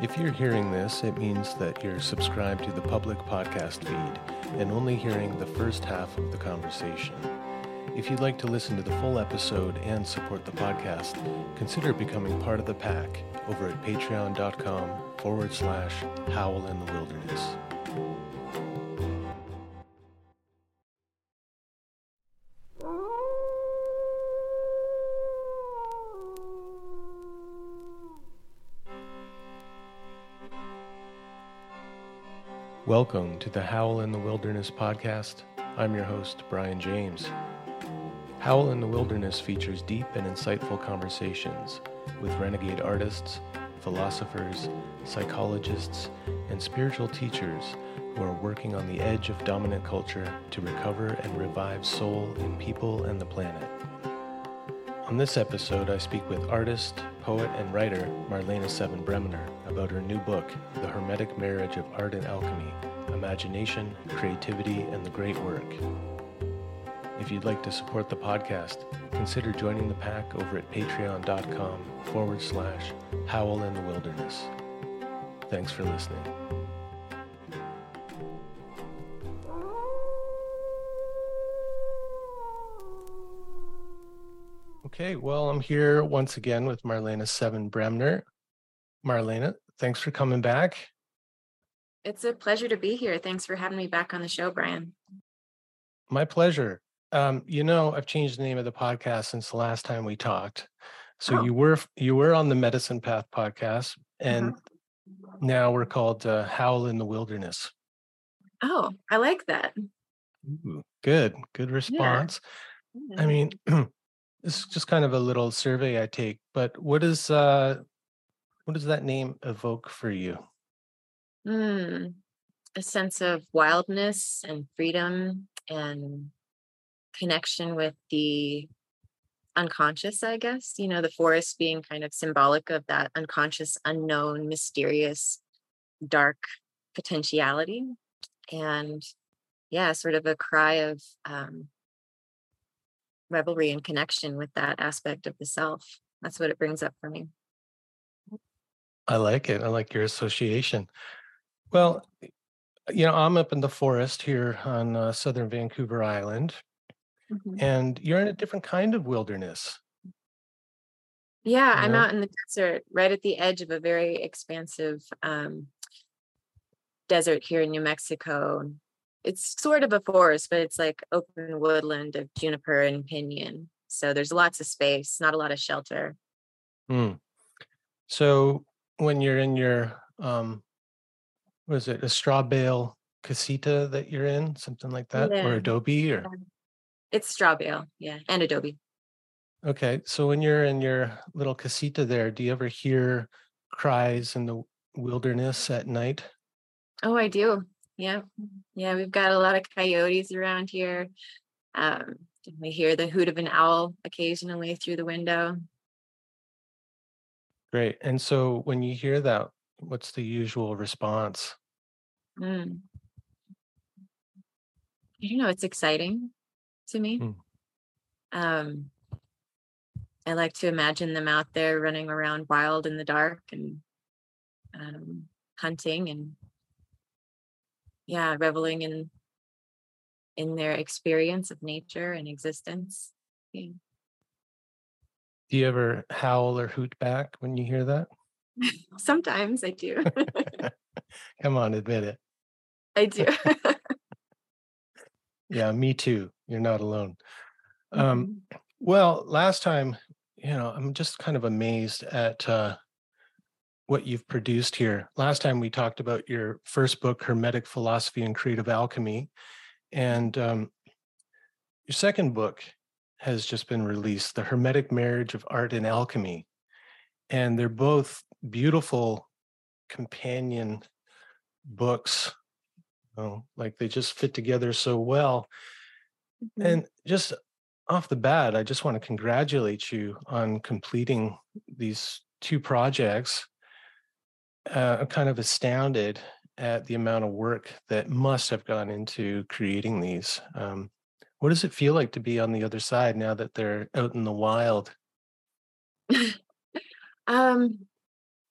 If you're hearing this, it means that you're subscribed to the public podcast feed and only hearing the first half of the conversation. If you'd like to listen to the full episode and support the podcast, consider becoming part of the pack over at patreon.com forward slash howl in the wilderness. Welcome to the Howl in the Wilderness podcast. I'm your host, Brian James. Howl in the Wilderness features deep and insightful conversations with renegade artists, philosophers, psychologists, and spiritual teachers who are working on the edge of dominant culture to recover and revive soul in people and the planet. On this episode, I speak with artist, poet, and writer Marlena Seven Bremner about her new book, The Hermetic Marriage of Art and Alchemy Imagination, Creativity, and the Great Work. If you'd like to support the podcast, consider joining the pack over at patreon.com forward slash howl in the wilderness. Thanks for listening. Okay, well, I'm here once again with Marlena Seven Bremner. Marlena, thanks for coming back. It's a pleasure to be here. Thanks for having me back on the show, Brian. My pleasure. Um, you know, I've changed the name of the podcast since the last time we talked. So oh. you were you were on the Medicine Path podcast, and uh-huh. now we're called uh, Howl in the Wilderness. Oh, I like that. Ooh, good, good response. Yeah. I mean, this is just kind of a little survey I take, but what is uh, what does that name evoke for you? Mm, a sense of wildness and freedom and connection with the unconscious, I guess. You know, the forest being kind of symbolic of that unconscious, unknown, mysterious, dark potentiality. And yeah, sort of a cry of um, revelry and connection with that aspect of the self. That's what it brings up for me. I like it. I like your association. Well, you know, I'm up in the forest here on uh, southern Vancouver Island, mm-hmm. and you're in a different kind of wilderness. Yeah, I'm out in the desert, right at the edge of a very expansive um, desert here in New Mexico. It's sort of a forest, but it's like open woodland of juniper and pinyon. So there's lots of space, not a lot of shelter. Mm. So when you're in your um, was it a straw bale casita that you're in, something like that, yeah. or adobe, or it's straw bale, yeah, and adobe. Okay, so when you're in your little casita there, do you ever hear cries in the wilderness at night? Oh, I do. Yeah, yeah, we've got a lot of coyotes around here. Um, we hear the hoot of an owl occasionally through the window. Great. And so when you hear that, what's the usual response? Mm. You know, it's exciting to me. Mm. Um, I like to imagine them out there running around wild in the dark and um, hunting and yeah, reveling in in their experience of nature and existence. Yeah. Do you ever howl or hoot back when you hear that? Sometimes I do. Come on, admit it. I do. yeah, me too. You're not alone. Um, mm-hmm. Well, last time, you know, I'm just kind of amazed at uh, what you've produced here. Last time we talked about your first book, Hermetic Philosophy and Creative Alchemy. And um, your second book has just been released, The Hermetic Marriage of Art and Alchemy. And they're both beautiful companion books know, like they just fit together so well. Mm-hmm. And just off the bat, I just want to congratulate you on completing these two projects. Uh, I'm kind of astounded at the amount of work that must have gone into creating these. Um, what does it feel like to be on the other side now that they're out in the wild? um,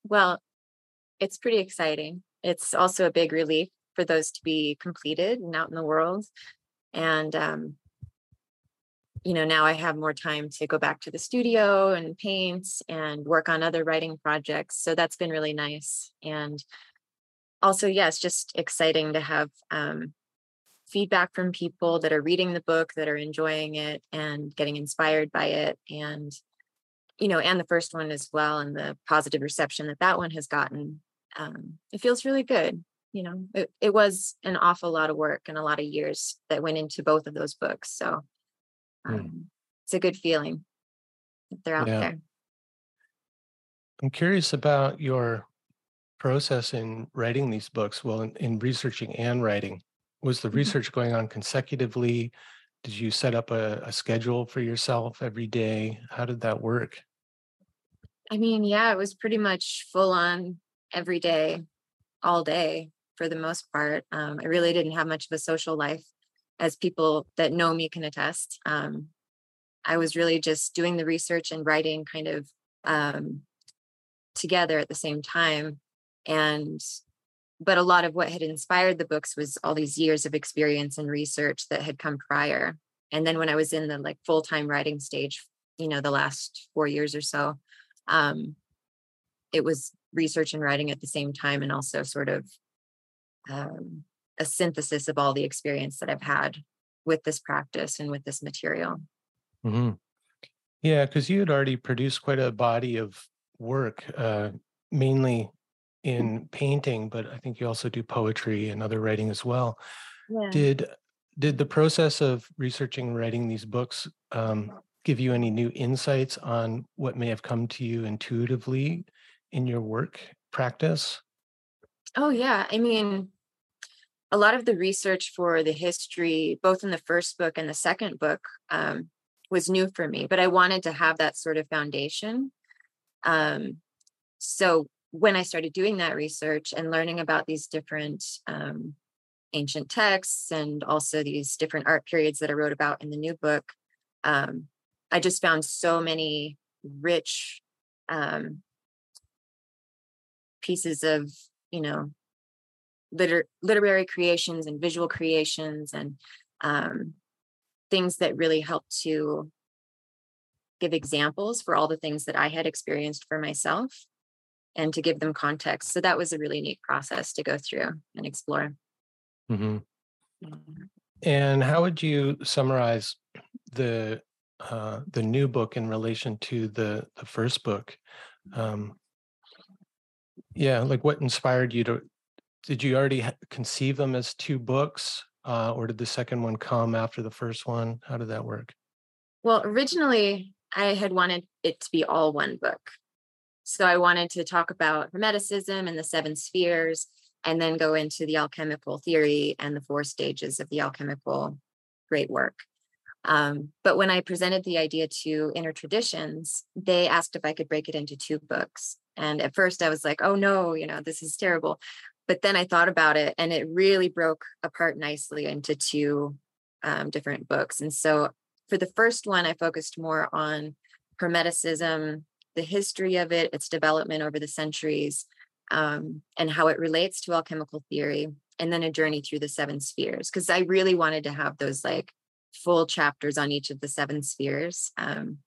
well, it's pretty exciting. It's also a big relief for those to be completed and out in the world. And um, you know, now I have more time to go back to the studio and paint and work on other writing projects. So that's been really nice. And also, yes, just exciting to have um, feedback from people that are reading the book, that are enjoying it and getting inspired by it. And, you know, and the first one as well, and the positive reception that that one has gotten. Um, it feels really good. You know, it, it was an awful lot of work and a lot of years that went into both of those books. So Mm. um, it's a good feeling that they're out Yeah. there. I'm curious about your process in writing these books. Well, in, in researching and writing, was the Mhm. research going on consecutively? Did you set up a, a schedule for yourself every day? How did that work? I mean, yeah, it was pretty much full on every day, all day for the most part. Um, I really didn't have much of a social life, as people that know me can attest. Um, I was really just doing the research and writing kind of um, together at the same time. And, but a lot of what had inspired the books was all these years of experience and research that had come prior. And then when I was in the like full time writing stage, you know, the last four years or so, um, it was research and writing at the same time, and also sort of um, a synthesis of all the experience that I've had with this practice and with this material. hmm Yeah, because you had already produced quite a body of work, uh, mainly in painting, but I think you also do poetry and other writing as well. Yeah. Did did the process of researching and writing these books um, give you any new insights on what may have come to you intuitively in your work practice? Oh, yeah. I mean, a lot of the research for the history, both in the first book and the second book, um, was new for me, but I wanted to have that sort of foundation. Um, so when I started doing that research and learning about these different um, ancient texts and also these different art periods that I wrote about in the new book, um, I just found so many rich um, pieces of, you know, liter- literary creations and visual creations and um, things that really help to give examples for all the things that I had experienced for myself and to give them context. So that was a really neat process to go through and explore. hmm Mhm. And how would you summarize the uh, the new book in relation to the the first book? Um, yeah, like what inspired you to? Did you already conceive them as two books, uh, or did the second one come after the first one? How did that work? Well, originally, I had wanted it to be all one book. So I wanted to talk about Hermeticism and the seven spheres, and then go into the alchemical theory and the four stages of the alchemical great work. Um, but when I presented the idea to Inner Traditions, they asked if I could break it into two books. And at first I was like, oh no, you know, this is terrible. But then I thought about it and it really broke apart nicely into two um, different books. And so for the first one, I focused more on Hermeticism, the history of it, its development over the centuries, um, and how it relates to alchemical theory, and then a journey through the seven spheres. Because I really wanted to have those like full chapters on each of the seven spheres. Um,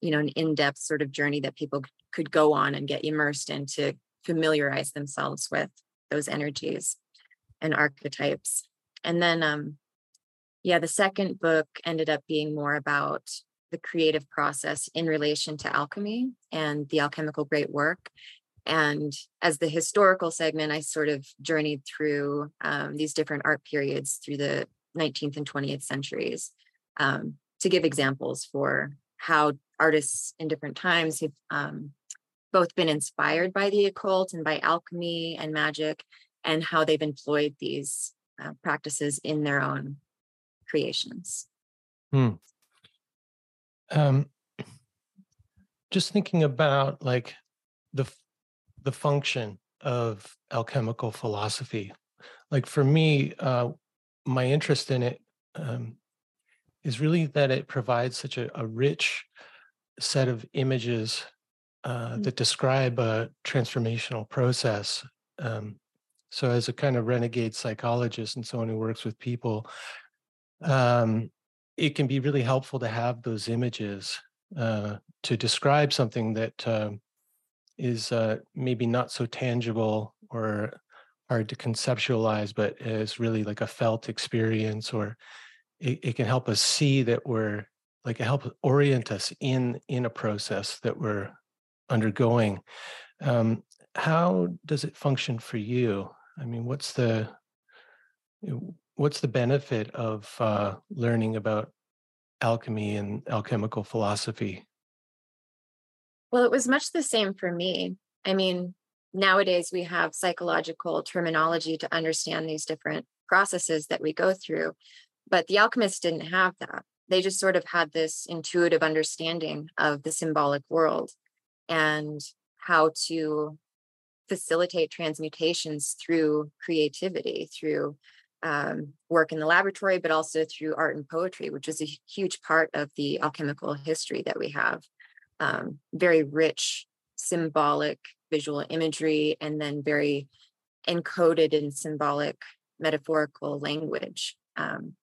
you know, an in-depth sort of journey that people could go on and get immersed in to familiarize themselves with those energies and archetypes. And then um, yeah, the second book ended up being more about the creative process in relation to alchemy and the alchemical great work. And as the historical segment, I sort of journeyed through um, these different art periods through the 19th and 20th centuries um, to give examples for how artists in different times have um, both been inspired by the occult and by alchemy and magic, and how they've employed these uh, practices in their own creations. Hmm. Um, just thinking about like the the function of alchemical philosophy. Like for me, uh, my interest in it um, is really that it provides such a, a rich set of images uh, that describe a transformational process. Um, so, as a kind of renegade psychologist and someone who works with people, um, it can be really helpful to have those images uh, to describe something that um, is uh, maybe not so tangible or hard to conceptualize, but is really like a felt experience, or it, it can help us see that we're like help orient us in in a process that we're undergoing. Um, how does it function for you? I mean, what's the what's the benefit of uh, learning about alchemy and alchemical philosophy? Well, it was much the same for me. I mean, nowadays we have psychological terminology to understand these different processes that we go through, but the alchemists didn't have that. They just sort of had this intuitive understanding of the symbolic world and how to facilitate transmutations through creativity, through um, work in the laboratory, but also through art and poetry, which is a huge part of the alchemical history that we have. Um, very rich, symbolic visual imagery, and then very encoded in symbolic, metaphorical language, um,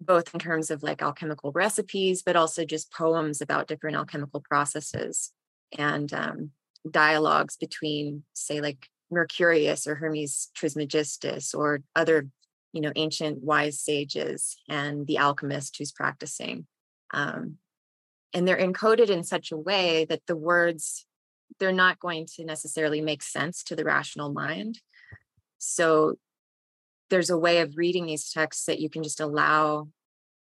both in terms of like alchemical recipes, but also just poems about different alchemical processes and um, dialogues between, say, like Mercurius or Hermes Trismegistus or other you know ancient wise sages and the alchemist who's practicing um, and they're encoded in such a way that the words they're not going to necessarily make sense to the rational mind. So there's a way of reading these texts that you can just allow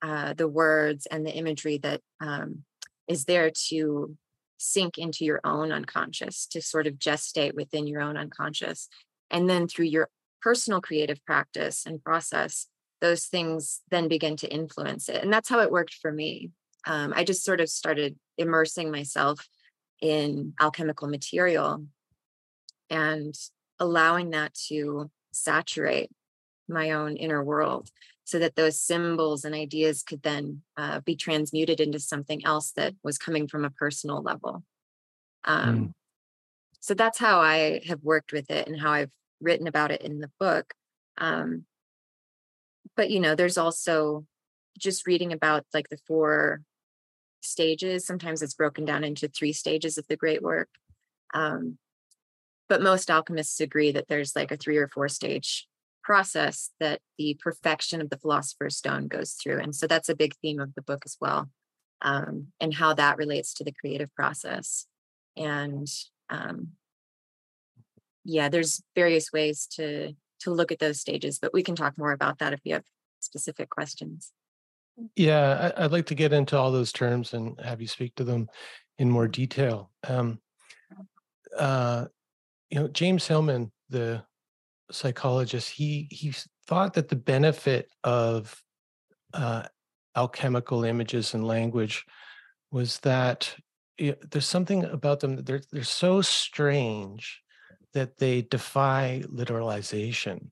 uh, the words and the imagery that um, is there to sink into your own unconscious to sort of gestate within your own unconscious and then through your personal creative practice and process, those things then begin to influence it. And that's how it worked for me. Um, I just sort of started immersing myself in alchemical material and allowing that to saturate my own inner world so that those symbols and ideas could then uh, be transmuted into something else that was coming from a personal level. Um, mm. So that's how I have worked with it and how I've written about it in the book. Um, but you know, there's also just reading about like the four stages. Sometimes it's broken down into three stages of the great work. Um, but most alchemists agree that there's like a three or four stage process that the perfection of the philosopher's stone goes through. And so that's a big theme of the book as well, um, and how that relates to the creative process. And um, yeah, there's various ways to to look at those stages, but we can talk more about that if you have specific questions. Yeah, I, would like to get into all those terms and have you speak to them in more detail. Um, uh, you know, James Hillman, the psychologist, he he thought that the benefit of uh, alchemical images and language was that there's something about them that they're they're so strange that they defy literalization.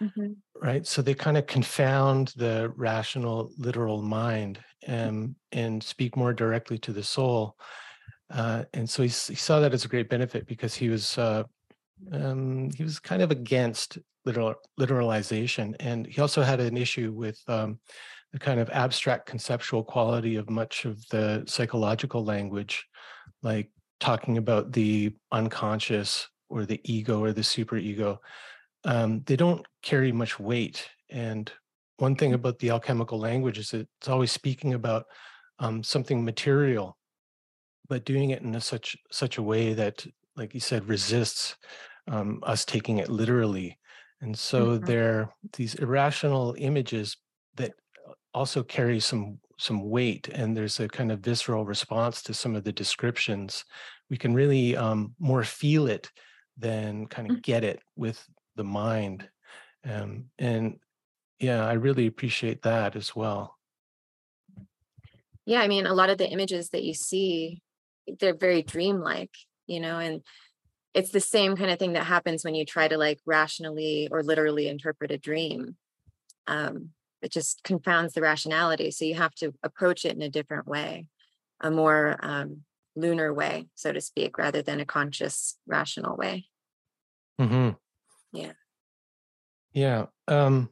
Mm-hmm. Right. So they kind of confound the rational, literal mind and, and speak more directly to the soul. Uh, and so he, he, saw that as a great benefit because he was uh, um, he was kind of against literal literalization, and he also had an issue with um, the kind of abstract conceptual quality of much of the psychological language, like talking about the unconscious or the ego or the super ego, um, they don't carry much weight. And one thing mm. about the alchemical language is that it's always speaking about um, something material, but doing it in a such such a way that, like you said, resists um, us taking it literally. And so mm-hmm. there these irrational images that also carry some some weight, and there's a kind of visceral response to some of the descriptions. We can really um, more feel it than kind of mm. get it with the mind. Um, and yeah, I really appreciate that as well. Yeah, I mean, a lot of the images that you see, they're very dreamlike, you know, and it's the same kind of thing that happens when you try to like rationally or literally interpret a dream. Um, it just confounds the rationality. So you have to approach it in a different way, a more um, lunar way, so to speak, rather than a conscious, rational way. mm-hmm. Yeah. Yeah. Um,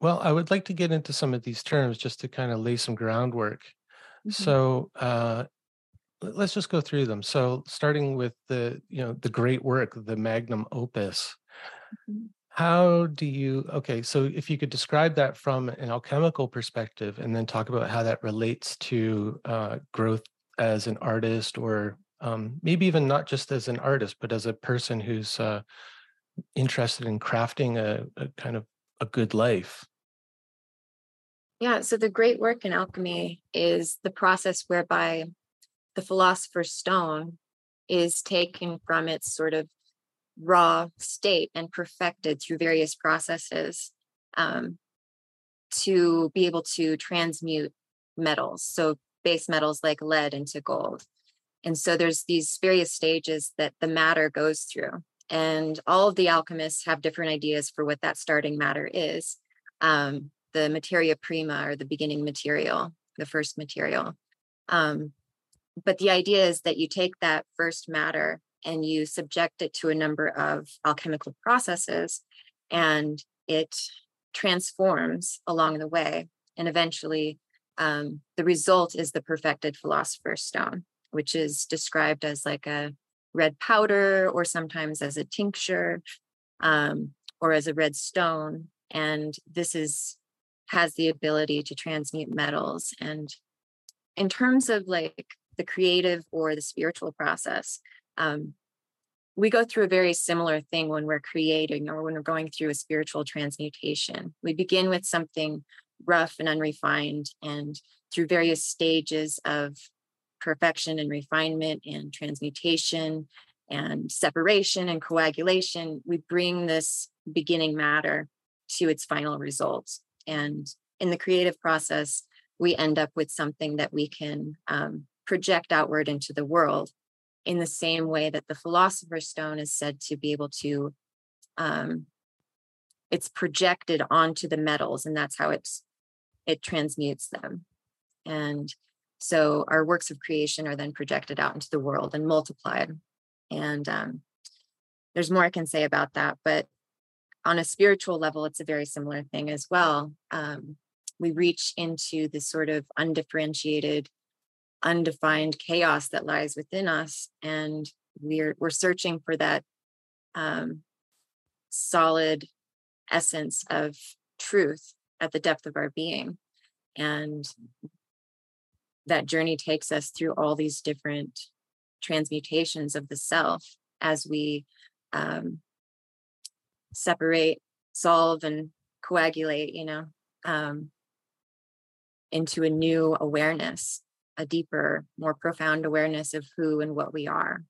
well, I would like to get into some of these terms just to kind of lay some groundwork. Mhm. So uh, let's just go through them. So starting with the, you know, the great work, the magnum opus. Mhm. How do you, okay, so if you could describe that from an alchemical perspective and then talk about how that relates to uh, growth as an artist or um, maybe even not just as an artist, but as a person who's uh, interested in crafting a, a kind of a good life. Yeah, so the great work in alchemy is the process whereby the philosopher's stone is taken from its sort of raw state and perfected through various processes um, to be able to transmute metals. So base metals like lead into gold. And so there's these various stages that the matter goes through. And all of the alchemists have different ideas for what that starting matter is. Um, the materia prima or the beginning material, the first material. Um, but the idea is that you take that first matter and you subject it to a number of alchemical processes and it transforms along the way. And eventually, um, the result is the perfected philosopher's stone, which is described as like a red powder or sometimes as a tincture um, or as a red stone. And this is has the ability to transmute metals. And in terms of like the creative or the spiritual process, um, we go through a very similar thing when we're creating or when we're going through a spiritual transmutation. We begin with something rough and unrefined, and through various stages of perfection and refinement and transmutation and separation and coagulation, we bring this beginning matter to its final result. And in the creative process, we end up with something that we can um, project outward into the world in the same way that the philosopher's stone is said to be able to um, it's projected onto the metals and that's how it's it transmutes them. And so our works of creation are then projected out into the world and multiplied. And um, there's more i can say about that but on a spiritual level it's a very similar thing as well. Um, we reach into this sort of undifferentiated undefined chaos that lies within us and we're we're searching for that um, solid essence of truth at the depth of our being and that journey takes us through all these different transmutations of the self as we um, separate solve and coagulate you know um, into a new awareness a deeper, more profound awareness of who and what we are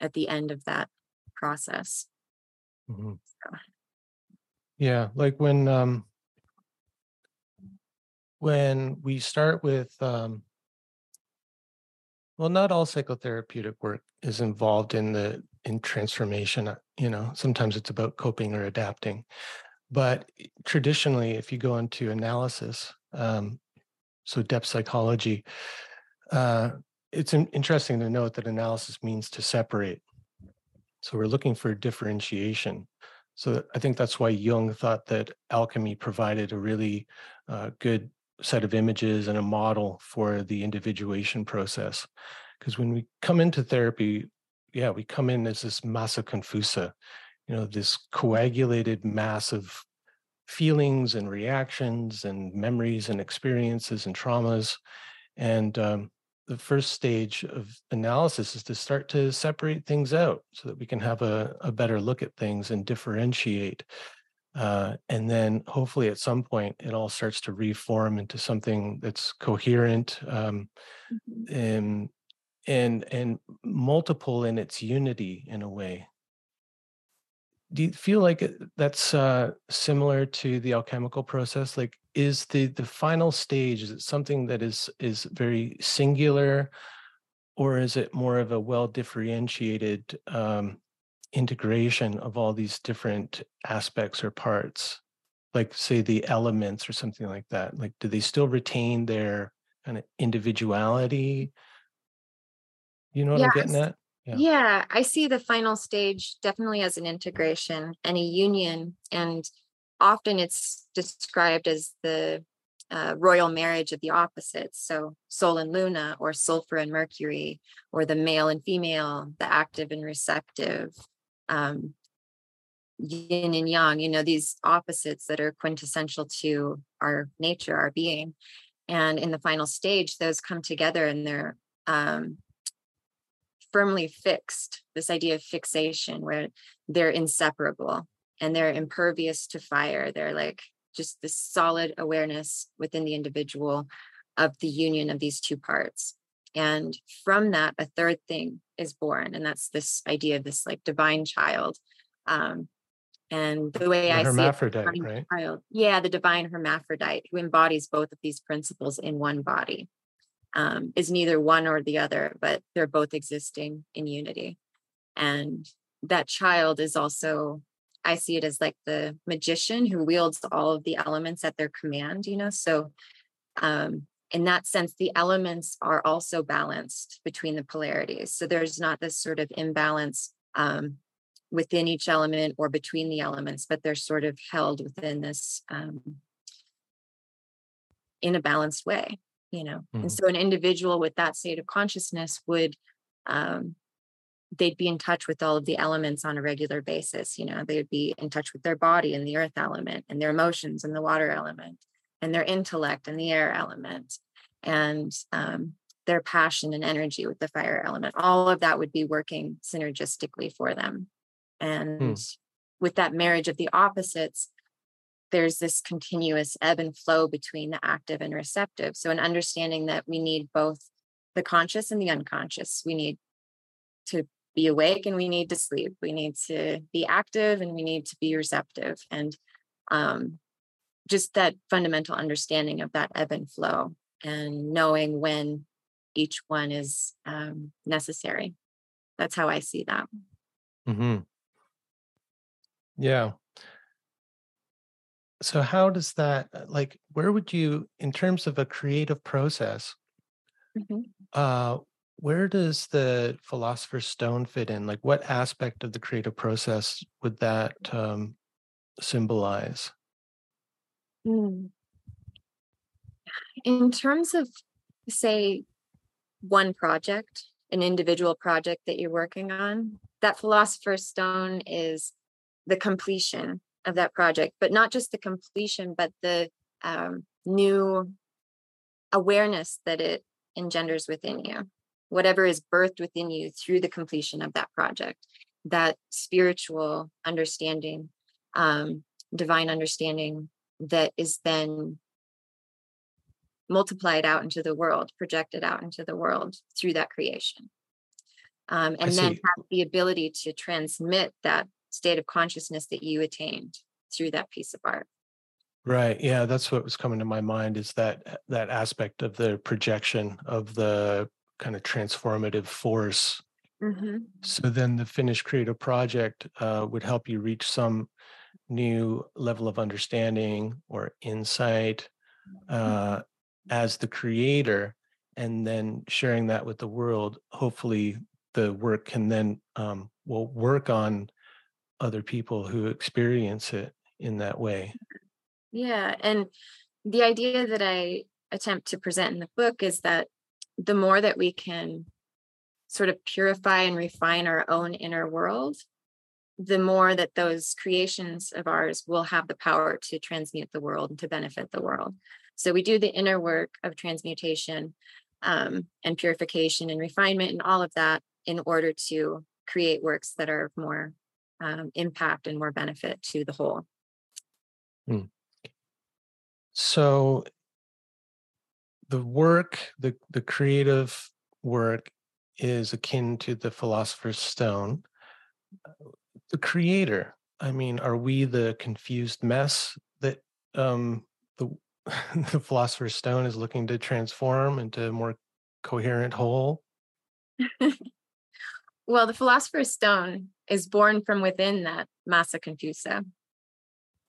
at the end of that process. Mhm. So. Yeah, like when um when we start with um well not all psychotherapeutic work is involved in the in transformation uh, you know sometimes it's about coping or adapting but traditionally if you go into analysis um so depth psychology uh it's interesting to note that analysis means to separate so we're looking for differentiation so I think that's why Jung thought that alchemy provided a really uh, good set of images and a model for the individuation process. Because when we come into therapy, yeah, we come in as this massa confusa, you know, this coagulated mass of feelings and reactions and memories and experiences and traumas. And um, the first stage of analysis is to start to separate things out so that we can have a, a better look at things and differentiate. Uh, and then hopefully at some point it all starts to reform into something that's coherent um, Mhm. and, and and multiple in its unity in a way. Do you feel like that's uh, similar to the alchemical process? Like, is the the final stage is it something that is is very singular, or is it more of a well differentiated um, integration of all these different aspects or parts? Like, say, the elements or something like that. Like, do they still retain their kind of individuality, You know what I'm getting at? Yeah. Yeah. I see the final stage definitely as an integration and a union. And often it's described as the uh, royal marriage of the opposites. So Sol and Luna, or sulfur and mercury, or the male and female, the active and receptive, um, yin and yang, you know, these opposites that are quintessential to our nature, our being. And in the final stage, those come together and they're um, firmly fixed. This idea of fixation, where they're inseparable and they're impervious to fire. They're like just this solid awareness within the individual of the union of these two parts. And from that, a third thing is born, and that's this idea of this like divine child. Um, and the way The I see it, hermaphrodite, right? child, yeah, the divine hermaphrodite who embodies both of these principles in one body, um, is neither one or the other, but they're both existing in unity. And that child is also I see it as like the magician who wields all of the elements at their command, you know. So um in that sense, the elements are also balanced between the polarities. So there's not this sort of imbalance um within each element or between the elements, but they're sort of held within this um in a balanced way, you know. And Mhm. so an individual with that state of consciousness would um they'd be in touch with all of the elements on a regular basis. You know, they'd be in touch with their body and the earth element and their emotions and the water element and their intellect and the air element and um, their passion and energy with the fire element. All of that would be working synergistically for them. And with that marriage of the opposites, there's this continuous ebb and flow between the active and receptive. So, an understanding that we need both the conscious and the unconscious. We need to be awake and we need to sleep. We need to be active and we need to be receptive. And um, just that fundamental understanding of that ebb and flow and knowing when each one is um, necessary. That's how I see that. hmm Yeah. So how does that uh, like where would you in terms of a creative process, Mhm. uh where does the philosopher's stone fit in? Like what aspect of the creative process would that um symbolize? Mm. In terms of, say, one project, an individual project that you're working on, that philosopher's stone is the completion of that project, but not just the completion, but the um, new awareness that it engenders within you. Whatever is birthed within you through the completion of that project, that spiritual understanding, um, divine understanding that is then multiplied out into the world, projected out into the world through that creation. Um, and then have the ability to transmit that state of consciousness that you attained through that piece of art. Right. Yeah, that's what was coming to my mind is that that aspect of the projection of the kind of transformative force Mhm. So then the finished creative project uh, would help you reach some new level of understanding or insight uh, as the creator, and then sharing that with the world. Hopefully, the work can then um, will work on other people who experience it in that way. Yeah. And the idea that I attempt to present in the book is that the more that we can sort of purify and refine our own inner world, the more that those creations of ours will have the power to transmute the world and to benefit the world. So we do the inner work of transmutation um, and purification and refinement and all of that in order to create works that are more um, impact and more benefit to the whole. So the work, the the creative work is akin to the philosopher's stone. The creator, I mean, are we the confused mess that um the the philosopher's stone is looking to transform into a more coherent whole? Well, the Philosopher's Stone is born from within that Massa Confusa.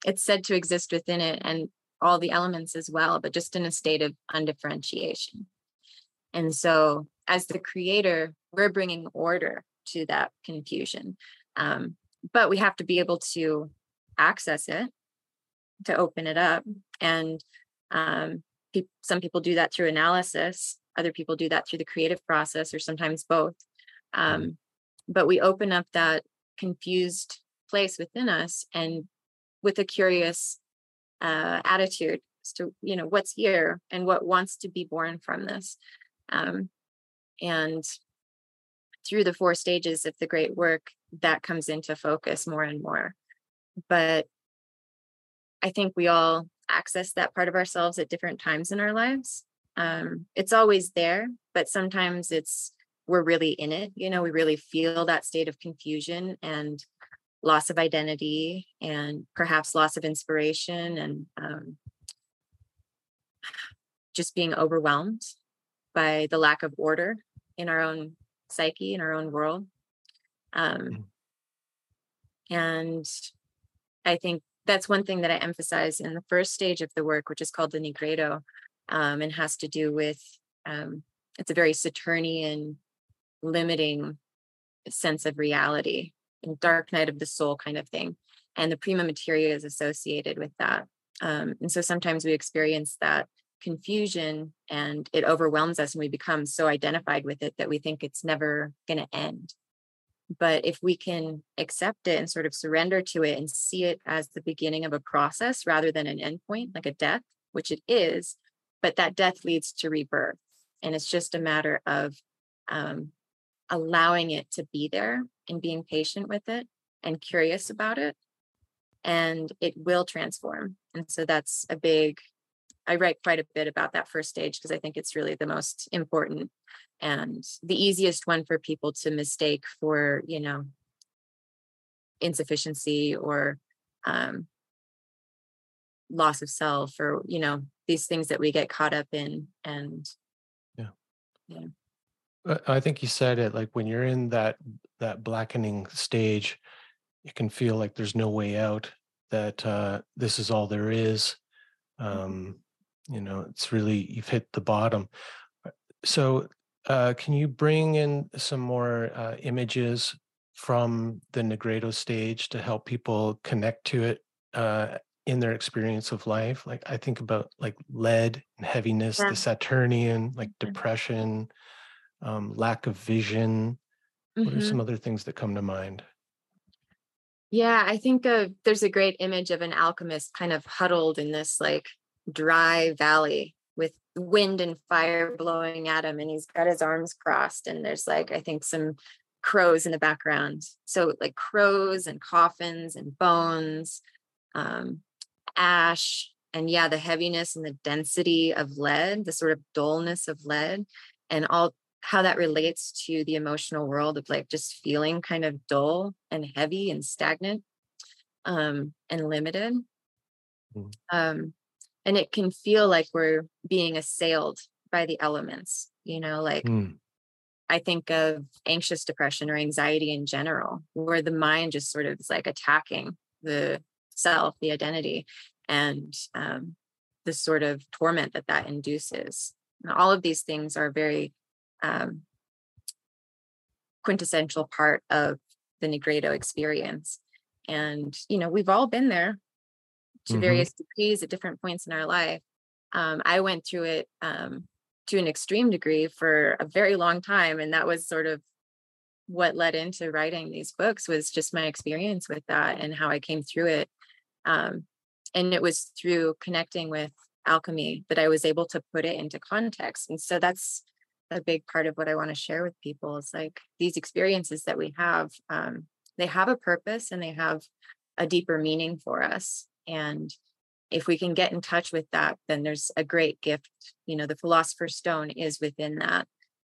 It's said to exist within it and all the elements as well, but just in a state of undifferentiation. And so, as the creator, we're bringing order to that confusion. Um, but we have to be able to access it, to open it up. And um, pe- some people do that through analysis, other people do that through the creative process, or sometimes both. Um, but we open up that confused place within us and with a curious uh, attitude as to you know what's here and what wants to be born from this um, and through the four stages of the great work that comes into focus more and more. But i think we all access that part of ourselves at different times in our lives. Um, it's always there but sometimes it's we're really in it you know we really feel that state of confusion and loss of identity and perhaps loss of inspiration and um, just being overwhelmed by the lack of order in our own psyche in our own world um, Mm. and i think that's one thing that i emphasize in the first stage of the work which is called the nigredo um, and has to do with um, it's a very saturnian limiting sense of reality and dark night of the soul kind of thing and the prima materia is associated with that um, and so sometimes we experience that confusion and it overwhelms us and we become so identified with it that we think it's never going to end. But if we can accept it and sort of surrender to it and see it as the beginning of a process rather than an endpoint like a death which it is but that death leads to rebirth and it's just a matter of um, allowing it to be there and being patient with it and curious about it and it will transform and so that's a big i write quite a bit about that first stage because i think it's really the most important and the easiest one for people to mistake for you know insufficiency or um, loss of self or you know these things that we get caught up in and Uh, I think you said it like when you're in that that blackening stage, you can feel like there's no way out. That uh, this is all there is. Um, you know, it's really you've hit the bottom. Uh, So, uh, can you bring in some more uh, images from the Nigredo stage to help people connect to it uh, in their experience of life? Like I think about like lead and heaviness, Yeah. the Saturnian, like Yeah. depression, um, lack of vision. What are some other things that come to mind? Yeah, I think of there's a great image of an alchemist kind of huddled in this like dry valley with wind and fire blowing at him and he's got his arms crossed and there's like I think some crows in the background. So like crows and coffins and bones, um, ash, and yeah, the heaviness and the density of lead, the sort of dullness of lead, and all how that relates to the emotional world of like just feeling kind of dull and heavy and stagnant um, and limited. Mm. Um, and it can feel like we're being assailed by the elements, you know, like Mm, I think of anxious depression or anxiety in general, where the mind just sort of is like attacking the self, the identity, and um, the sort of torment that that induces. And all of these things are very um, quintessential part of the Nigredo experience. And, you know, we've all been there to Mhm. various degrees at different points in our life. Um, I went through it um, to an extreme degree for a very long time. And that was sort of what led into writing these books was just my experience with that and how I came through it. Um, and it was through connecting with alchemy that I was able to put it into context. And so that's a big part of what I want to share with people. is like these experiences that we have, um, they have a purpose and they have a deeper meaning for us. And if we can get in touch with that, then there's a great gift. You know, the philosopher's stone is within that.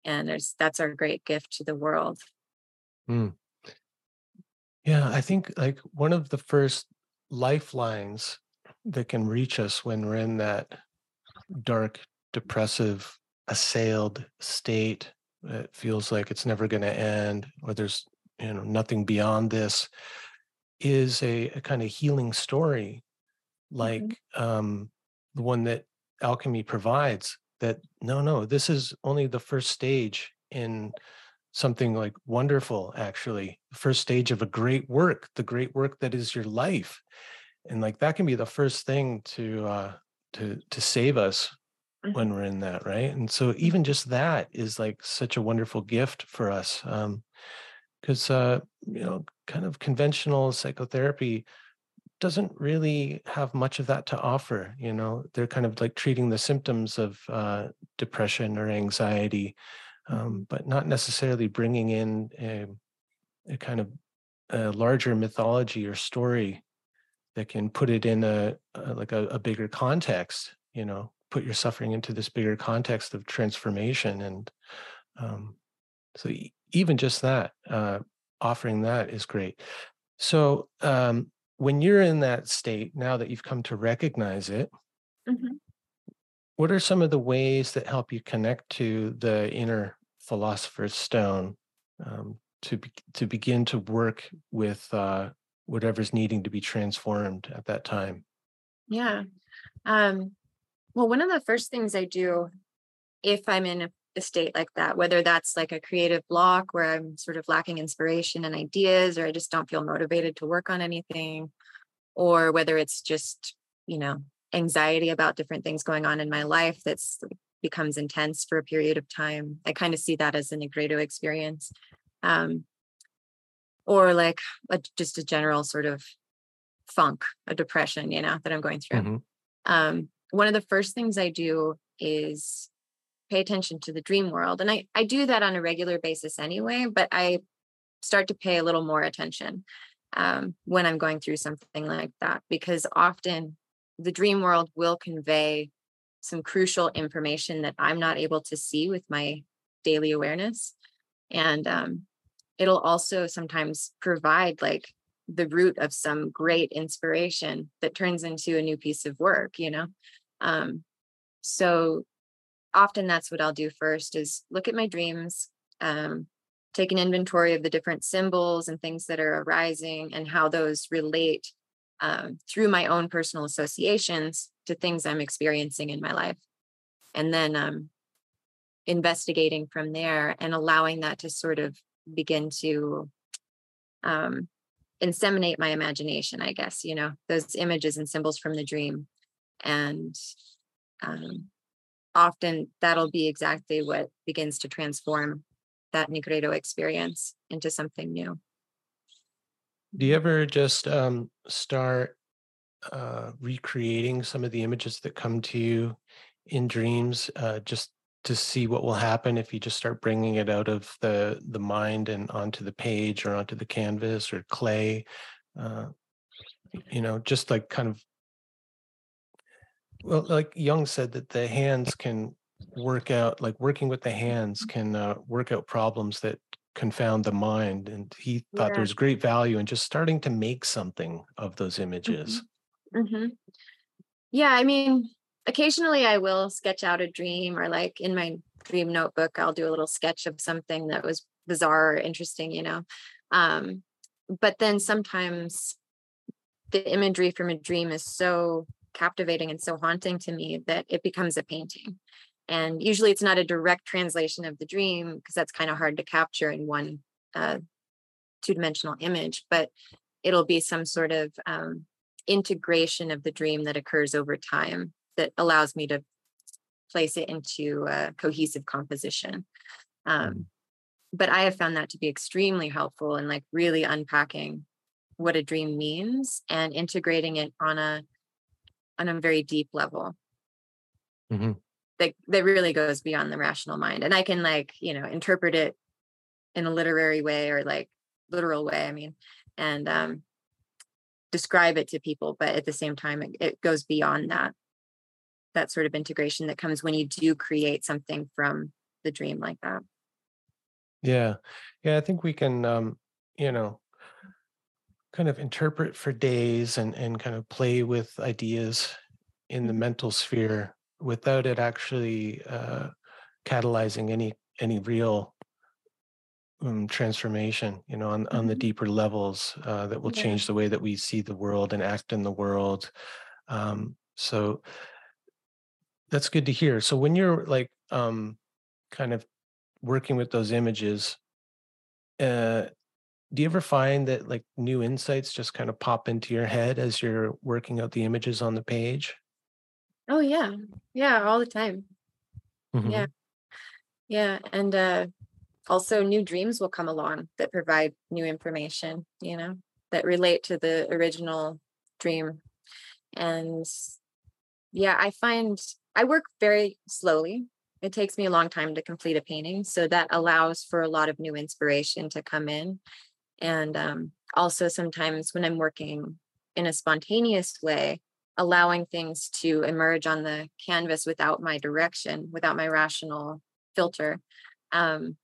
And there's that's our great gift to the world. mm. Yeah, I think like one of the first lifelines that can reach us when we're in that dark, depressive, assailed state that feels like it's never going to end or there's you know nothing beyond this is a, a kind of healing story like um, the one that alchemy provides that no, no, this is only the first stage in something like wonderful, actually, the first stage of a great work, the great work that is your life. And like that can be the first thing to uh to to save us. When we're in that, right? And so even just that is like such a wonderful gift for us. Um, because uh, you know, kind of conventional psychotherapy doesn't really have much of that to offer. You know, they're kind of like treating the symptoms of uh, depression or anxiety, um, but not necessarily bringing in a, a kind of a larger mythology or story that can put it in a, a like a, a bigger context. You know, put your suffering into this bigger context of transformation, and um, so even just that, uh, offering that is great. So um, when you're in that state, now that you've come to recognize it, Mhm. what are some of the ways that help you connect to the inner philosopher's stone um, to be, to begin to work with uh, whatever's needing to be transformed at that time? Yeah. Um, well, one of the first things I do if I'm in a, state like that, whether that's like a creative block where I'm sort of lacking inspiration and ideas, or I just don't feel motivated to work on anything, or whether it's just, you know, anxiety about different things going on in my life that's becomes intense for a period of time. I kind of see that as an Nigredo experience. Um, or like a, just a general sort of funk, a depression, you know, that I'm going through. Mhm. Um, one of the first things I do is pay attention to the dream world. And I, I do that on a regular basis anyway, but I start to pay a little more attention um, when I'm going through something like that, because often the dream world will convey some crucial information that I'm not able to see with my daily awareness. And um, it'll also sometimes provide like the root of some great inspiration that turns into a new piece of work, you know? Um, so often that's what I'll do first is look at my dreams, um, take an inventory of the different symbols and things that are arising and how those relate um, through my own personal associations to things I'm experiencing in my life. And then um, investigating from there and allowing that to sort of begin to um, inseminate my imagination, I guess, you know, those images and symbols from the dream. And um, often that'll be exactly what begins to transform that Nigredo experience into something new. Do you ever just um, start uh, recreating some of the images that come to you in dreams, uh, just to see what will happen if you just start bringing it out of the the mind and onto the page or onto the canvas or clay? Uh, you know, just like kind of well, like Jung said that the hands can work out, like working with the hands can uh, work out problems that confound the mind. And he thought Yeah. there was great value in just starting to make something of those images. hmm Yeah, I mean, occasionally I will sketch out a dream or like in my dream notebook, I'll do a little sketch of something that was bizarre or interesting, you know. Um, but then sometimes the imagery from a dream is so captivating and so haunting to me that it becomes a painting. And usually it's not a direct translation of the dream because that's kind of hard to capture in one uh, two dimensional image, but it'll be some sort of um, integration of the dream that occurs over time that allows me to place it into a cohesive composition. Um, but I have found that to be extremely helpful in like really unpacking what a dream means and integrating it on a on a very deep level Mhm. that that really goes beyond the rational mind and i can like you know interpret it in a literary way or like literal way i mean and um describe it to people but at the same time it, it goes beyond that that sort of integration that comes when you do create something from the dream like that Yeah. Yeah. I think we can, um, you know, kind of interpret for days and, and kind of play with ideas in the Mhm. mental sphere without it actually uh, catalyzing any any real um, transformation, you know, on, on the Mhm. deeper levels uh, that will Yeah. change the way that we see the world and act in the world. Um, so that's good to hear. So when you're like um kind of working with those images, uh do you ever find that like new insights just kind of pop into your head as you're working out the images on the page? Oh yeah. Yeah, all the time. Yeah. Mhm. Yeah. And uh also new dreams will come along that provide new information, you know, that relate to the original dream. And yeah, I find I work very slowly. It takes me a long time to complete a painting. So that allows for a lot of new inspiration to come in. And um, also sometimes when I'm working in a spontaneous way, allowing things to emerge on the canvas without my direction, without my rational filter, um,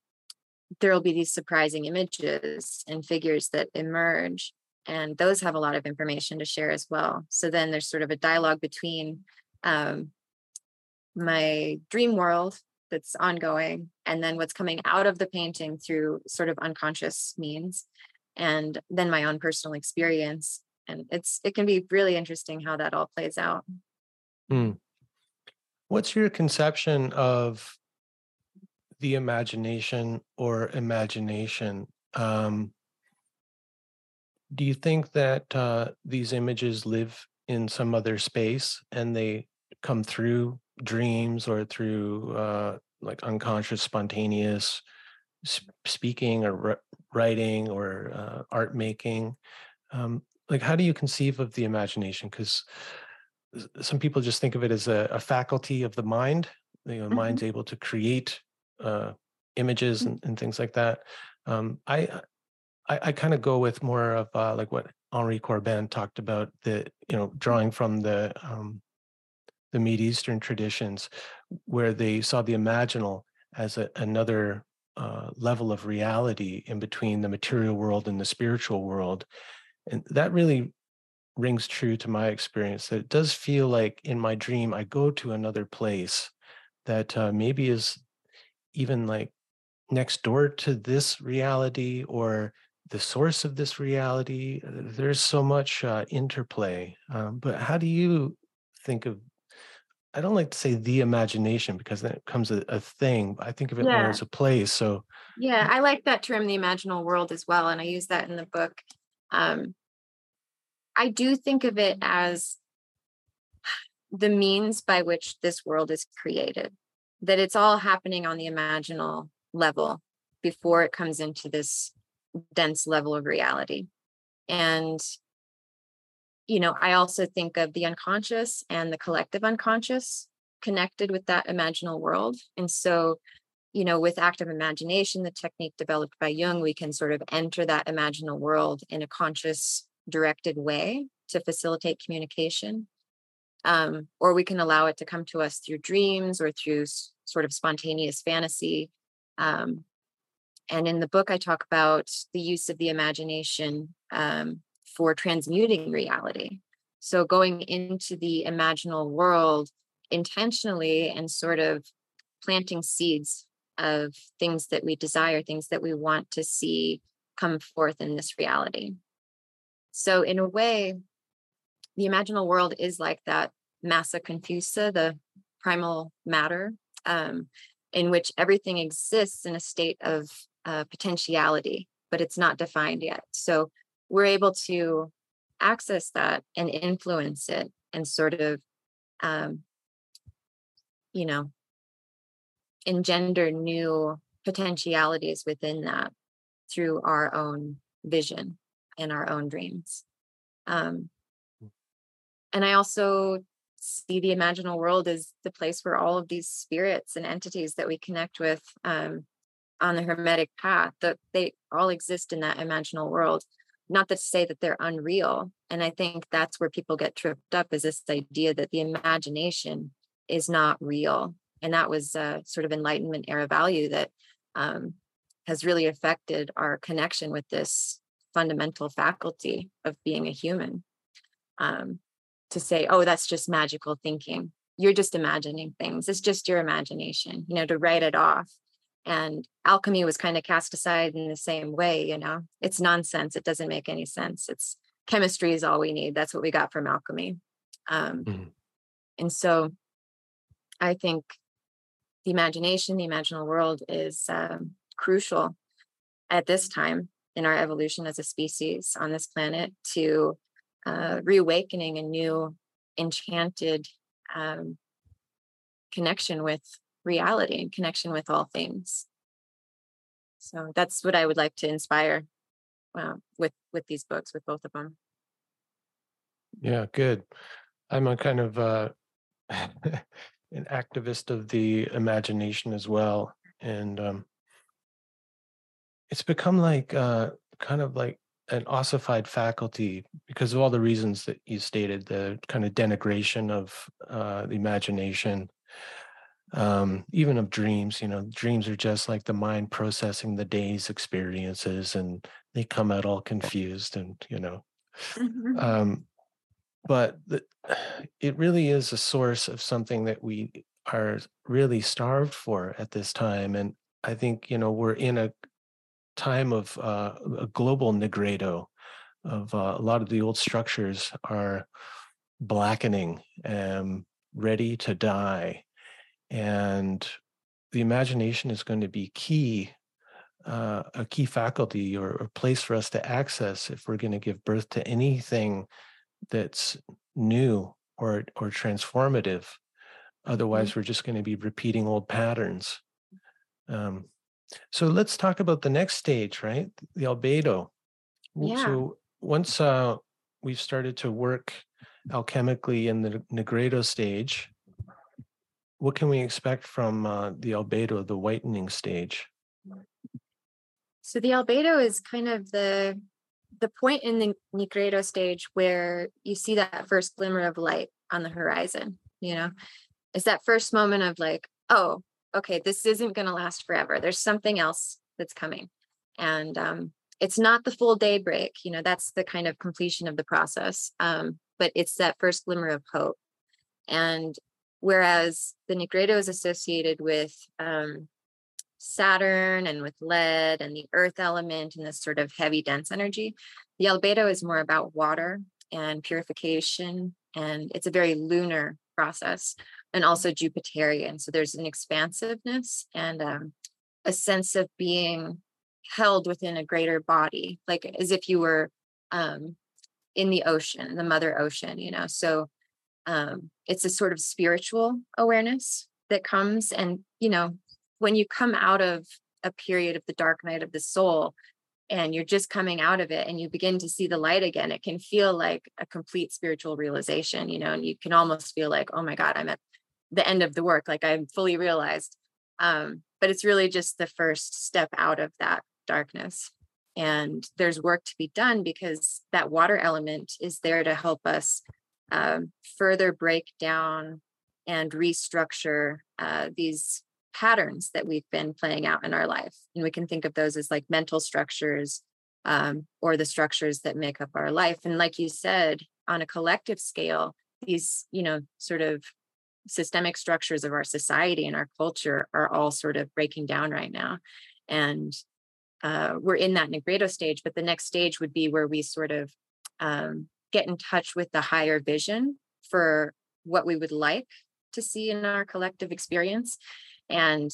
there will be these surprising images and figures that emerge. And those have a lot of information to share as well. So then there's sort of a dialogue between um, my dream world that's ongoing and then what's coming out of the painting through sort of unconscious means and then my own personal experience and it's it can be really interesting how that all plays out Hmm. What's your conception of the imagination or imagination? Um, do you think that uh, these images live in some other space and they come through dreams or through uh, like unconscious, spontaneous sp- speaking or wri- writing or uh, art making? Um, like, how do you conceive of the imagination? Because some people just think of it as a, a faculty of the mind. You know, the Mhm. mind's able to create uh, images and, and things like that. Um, I I, I kind of go with more of uh, like what Henri Corbin talked about the you know drawing from the um, the Mid Eastern traditions, where they saw the imaginal as a, another uh, level of reality in between the material world and the spiritual world, and that really rings true to my experience. That it does feel like in my dream I go to another place that uh, maybe is even like next door to this reality or the source of this reality. There's so much uh, interplay. Um, but how do you think of? I don't like to say the imagination because then it becomes a, a thing. I think of it more as a place. So, yeah i like that term the imaginal world as well and i use that in the book um, i do think of it as the means by which this world is created that it's all happening on the imaginal level before it comes into this dense level of reality and you know i also think of the unconscious and the collective unconscious connected with that imaginal world and so you know with active imagination the technique developed by jung we can sort of enter that imaginal world in a conscious directed way to facilitate communication um, or we can allow it to come to us through dreams or through s- sort of spontaneous fantasy. Um, and in the book, I talk about the use of the imagination um, for transmuting reality. So going into the imaginal world intentionally and sort of planting seeds of things that we desire, things that we want to see come forth in this reality. So, in a way, the imaginal world is like that massa confusa, the primal matter, um, in which everything exists in a state of uh, potentiality, but it's not defined yet. So we're able to access that and influence it and sort of, um, you know, engender new potentialities within that through our own vision and our own dreams. Um, and I also see the imaginal world as the place where all of these spirits and entities that we connect with um, on the hermetic path that they all exist in that imaginal world not to say that they're unreal and i think that's where people get tripped up is this idea that the imagination is not real and that was a sort of enlightenment era value that um, has really affected our connection with this fundamental faculty of being a human um, to say, oh, that's just magical thinking. You're just imagining things. It's just your imagination, you know, to write it off. And alchemy was kind of cast aside in the same way, you know, it's nonsense. It doesn't make any sense. It's chemistry is all we need. That's what we got from alchemy. Um, Mhm. and so I think the imagination, the imaginal world is um, crucial at this time in our evolution as a species on this planet to uh, reawakening a new enchanted um, connection with reality and connection with all things. So that's what I would like to inspire uh, with with these books, with both of them. Yeah, good. I'm a kind of uh, an activist of the imagination as well, and um, it's become like uh, kind of like an ossified faculty because of all the reasons that you stated the kind of denigration of uh, the imagination um, even of dreams you know dreams are just like the mind processing the day's experiences and they come out all confused and you know mm-hmm. um, but the, it really is a source of something that we are really starved for at this time and i think you know we're in a time of uh, a global nigredo of uh, a lot of the old structures are blackening and ready to die and the imagination is going to be key uh, a key faculty or a place for us to access if we're going to give birth to anything that's new or or transformative otherwise mm-hmm. we're just going to be repeating old patterns um, so let's talk about the next stage, right? The albedo. Yeah. So once uh, we've started to work alchemically in the nigredo stage, what can we expect from uh, the albedo, the whitening stage? So the albedo is kind of the the point in the nigredo stage where you see that first glimmer of light on the horizon. You know, it's that first moment of like, oh, okay, this isn't going to last forever. There's something else that's coming. And um, it's not the full daybreak, you know, that's the kind of completion of the process. Um, but it's that first glimmer of hope. And whereas the Nigredo is associated with um, Saturn and with lead and the earth element and this sort of heavy, dense energy, the albedo is more about water and purification. And it's a very lunar process and also Jupiterian. So there's an expansiveness and um, a sense of being held within a greater body, like as if you were um, in the ocean, the mother ocean, you know. So um, it's a sort of spiritual awareness that comes. And, you know, when you come out of a period of the dark night of the soul, and you're just coming out of it and you begin to see the light again it can feel like a complete spiritual realization you know and you can almost feel like oh my god i'm at the end of the work like i'm fully realized um, but it's really just the first step out of that darkness and there's work to be done because that water element is there to help us um, further break down and restructure uh, these patterns that we've been playing out in our life and we can think of those as like mental structures um, or the structures that make up our life and like you said on a collective scale these you know sort of systemic structures of our society and our culture are all sort of breaking down right now. And uh, we're in that Nigredo stage, but the next stage would be where we sort of um, get in touch with the higher vision for what we would like to see in our collective experience and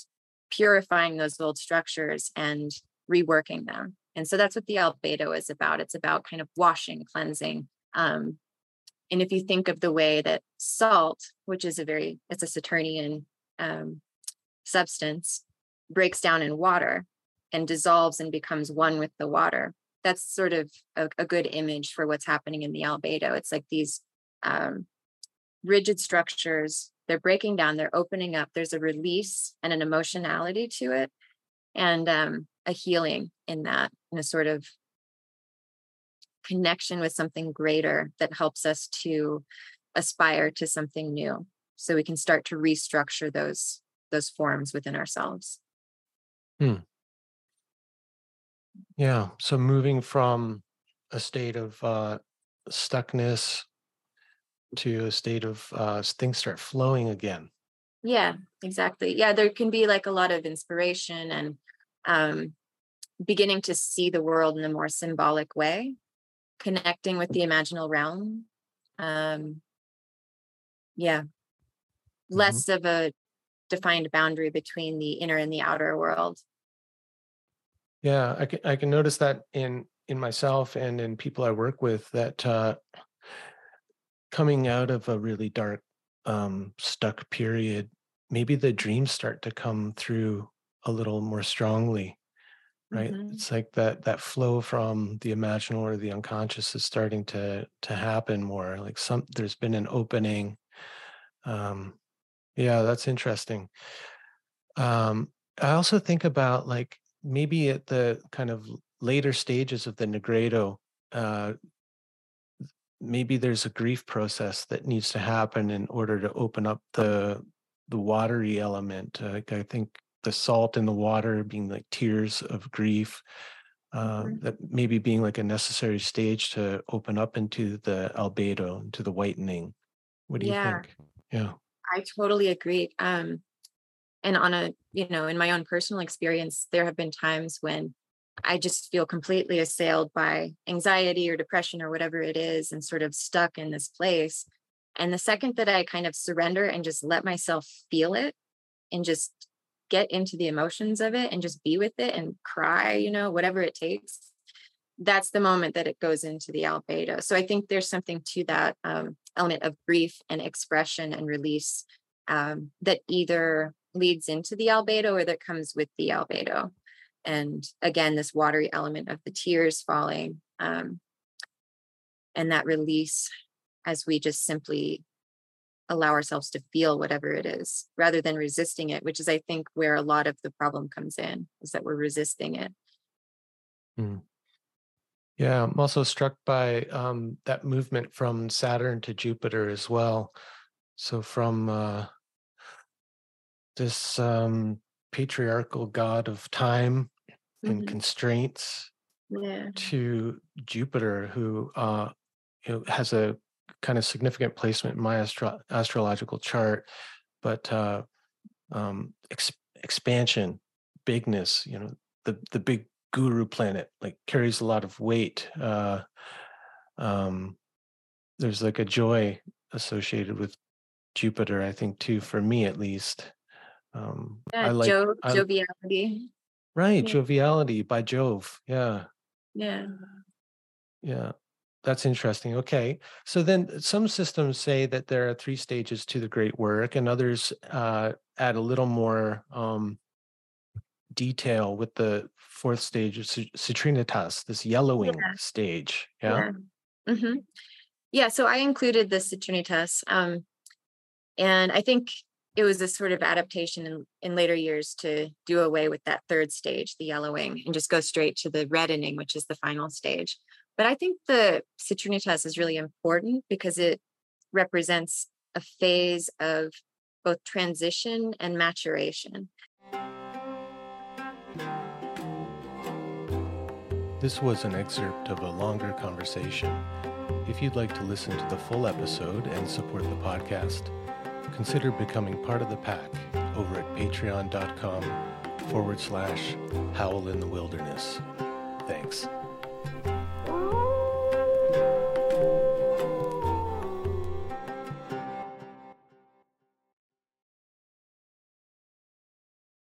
purifying those old structures and reworking them. And so that's what the albedo is about. It's about kind of washing, cleansing, um, and if you think of the way that salt, which is a very, it's a Saturnian um, substance, breaks down in water and dissolves and becomes one with the water, that's sort of a, a good image for what's happening in the albedo. It's like these um, rigid structures, they're breaking down, they're opening up. There's a release and an emotionality to it, and um, a healing in that, in a sort of connection with something greater that helps us to aspire to something new so we can start to restructure those those forms within ourselves hmm. Yeah so moving from a state of uh, stuckness to a state of uh, things start flowing again yeah exactly yeah there can be like a lot of inspiration and um, beginning to see the world in a more symbolic way connecting with the imaginal realm. Um, yeah. less of a defined boundary between the inner and the outer world. Yeah, I can I can notice that in in myself and in people I work with that uh, coming out of a really dark, um, stuck period, maybe the dreams start to come through a little more strongly, right? Mhm. It's like that that flow from the imaginal or the unconscious is starting to to happen more. Like some there's been an opening. Um, yeah, that's interesting. Um, I also think about like maybe at the kind of later stages of the Nigredo, uh, maybe there's a grief process that needs to happen in order to open up the the watery element. Uh, I think the salt in the water being like tears of grief, uh, Mhm. that maybe being like a necessary stage to open up into the albedo, into the whitening. What do you think? Yeah. I totally agree. Um, and on a, you know, in my own personal experience, there have been times when I just feel completely assailed by anxiety or depression or whatever it is and sort of stuck in this place. And the second that I kind of surrender and just let myself feel it and just get into the emotions of it and just be with it and cry, you know, whatever it takes, that's the moment that it goes into the albedo. So I think there's something to that um, element of grief and expression and release um, that either leads into the albedo or that comes with the albedo. And again, this watery element of the tears falling um, and that release as we just simply allow ourselves to feel whatever it is rather than resisting it, which is, I think, where a lot of the problem comes in is that we're resisting it. Mm. Yeah, I'm also struck by um, that movement from Saturn to Jupiter as well. So from uh, this um, patriarchal god of time and Mhm. constraints Yeah. to Jupiter, who uh, you know, has a kind of significant placement in my astro- astrological chart, but uh, um, ex- expansion, bigness, you know, the the big guru planet like carries a lot of weight. Uh, um, there's like a joy associated with Jupiter, I think, too, for me at least. Um, I Yeah. like Jo- I, joviality. right Yeah. joviality by Jove. Yeah, Yeah. yeah. That's interesting. Okay. So then some systems say that there are three stages to the great work, and others uh, add a little more um, detail with the fourth stage of Ci- Citrinitas, this yellowing Yeah. stage. Yeah. Yeah. hmm Yeah. So I included the Citrinitas. Um, and I think it was a sort of adaptation in, in later years to do away with that third stage, the yellowing, and just go straight to the reddening, which is the final stage. But I think the Citrinitas is really important because it represents a phase of both transition and maturation. This was an excerpt of a longer conversation. If you'd like to listen to the full episode and support the podcast, consider becoming part of the pack over at patreon.com forward slash howl in the wilderness. Thanks.